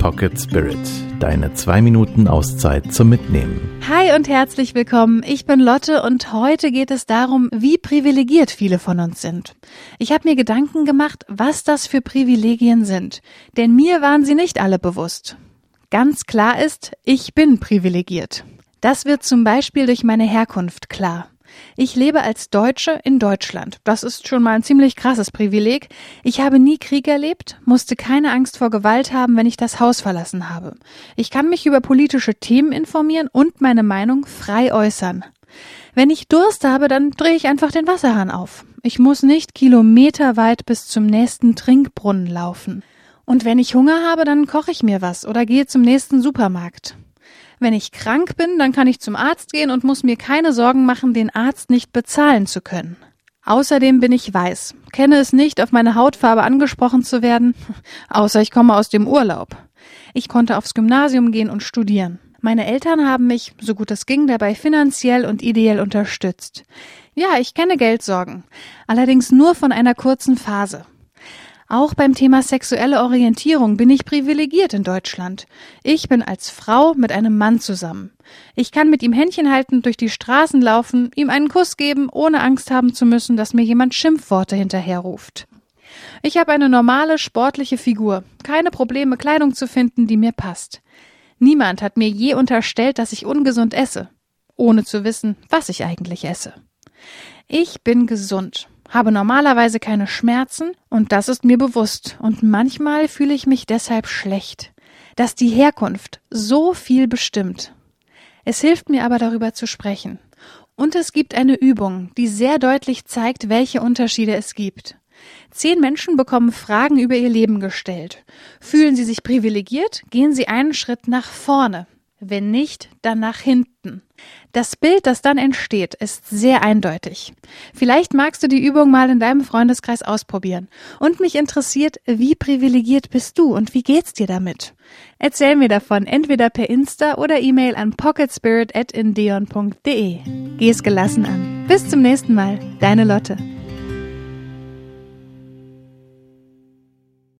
Pocket Spirit. Deine zwei Minuten Auszeit zum Mitnehmen. Hi und herzlich willkommen. Ich bin Lotte und heute geht es darum, wie privilegiert viele von uns sind. Ich habe mir Gedanken gemacht, was das für Privilegien sind. Denn mir waren sie nicht alle bewusst. Ganz klar ist, ich bin privilegiert. Das wird zum Beispiel durch meine Herkunft klar. Ich lebe als Deutsche in Deutschland. Das ist schon mal ein ziemlich krasses Privileg. Ich habe nie Krieg erlebt, musste keine Angst vor Gewalt haben, wenn ich das Haus verlassen habe. Ich kann mich über politische Themen informieren und meine Meinung frei äußern. Wenn ich Durst habe, dann drehe ich einfach den Wasserhahn auf. Ich muss nicht kilometerweit bis zum nächsten Trinkbrunnen laufen. Und wenn ich Hunger habe, dann koche ich mir was oder gehe zum nächsten Supermarkt. Wenn ich krank bin, dann kann ich zum Arzt gehen und muss mir keine Sorgen machen, den Arzt nicht bezahlen zu können. Außerdem bin ich weiß, kenne es nicht, auf meine Hautfarbe angesprochen zu werden, außer ich komme aus dem Urlaub. Ich konnte aufs Gymnasium gehen und studieren. Meine Eltern haben mich, so gut es ging, dabei finanziell und ideell unterstützt. Ja, ich kenne Geldsorgen, allerdings nur von einer kurzen Phase. Auch beim Thema sexuelle Orientierung bin ich privilegiert in Deutschland. Ich bin als Frau mit einem Mann zusammen. Ich kann mit ihm Händchen halten, durch die Straßen laufen, ihm einen Kuss geben, ohne Angst haben zu müssen, dass mir jemand Schimpfworte hinterherruft. Ich habe eine normale, sportliche Figur, keine Probleme, Kleidung zu finden, die mir passt. Niemand hat mir je unterstellt, dass ich ungesund esse, ohne zu wissen, was ich eigentlich esse. Ich bin gesund habe normalerweise keine Schmerzen und das ist mir bewusst und manchmal fühle ich mich deshalb schlecht, dass die Herkunft so viel bestimmt. Es hilft mir aber darüber zu sprechen. Und es gibt eine Übung, die sehr deutlich zeigt, welche Unterschiede es gibt. Zehn Menschen bekommen Fragen über ihr Leben gestellt. Fühlen sie sich privilegiert, gehen sie einen Schritt nach vorne. Wenn nicht, dann nach hinten. Das Bild, das dann entsteht, ist sehr eindeutig. Vielleicht magst du die Übung mal in deinem Freundeskreis ausprobieren. Und mich interessiert, wie privilegiert bist du und wie geht's dir damit? Erzähl mir davon entweder per Insta oder E-Mail an pocketspirit@indeon.de. Geh es gelassen an. Bis zum nächsten Mal. Deine Lotte.